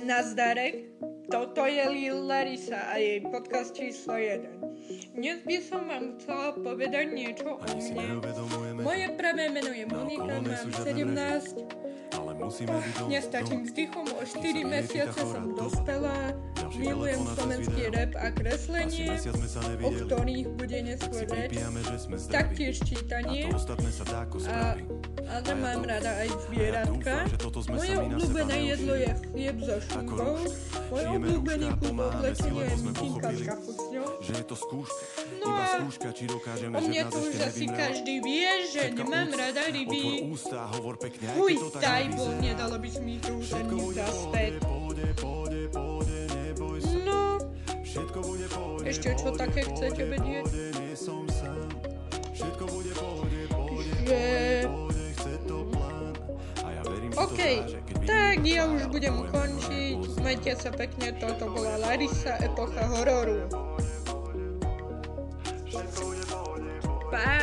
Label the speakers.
Speaker 1: Nazdarek, toto je Lil Larisa a jej podcast číslo 1. Dnes by som vám chcela povedať niečo o mne. Moje pravé meno je Monika, mám 17. Nestačím s dýchom, o 4 mesiace som dospelá. Milujem slovenský rap a kreslenie, o ktorých bude neskôr reč. Taktiež čítanie. A, ale mám rada aj zvieratka. Moje obľúbené jedlo je chlieb so šunkou. Môj obľúbený klub oblečenia je mitinka s kapusňou. No a o mne to už asi každý vie, že nemám rada ryby. Uj, daj bol, nedalo by mi tu ten zaspäť. Ešte čo také chcete vedieť? Že... OK, tak ja už budem končiť. Majte sa pekne, toto bola Larisa, epocha hororu. Bye.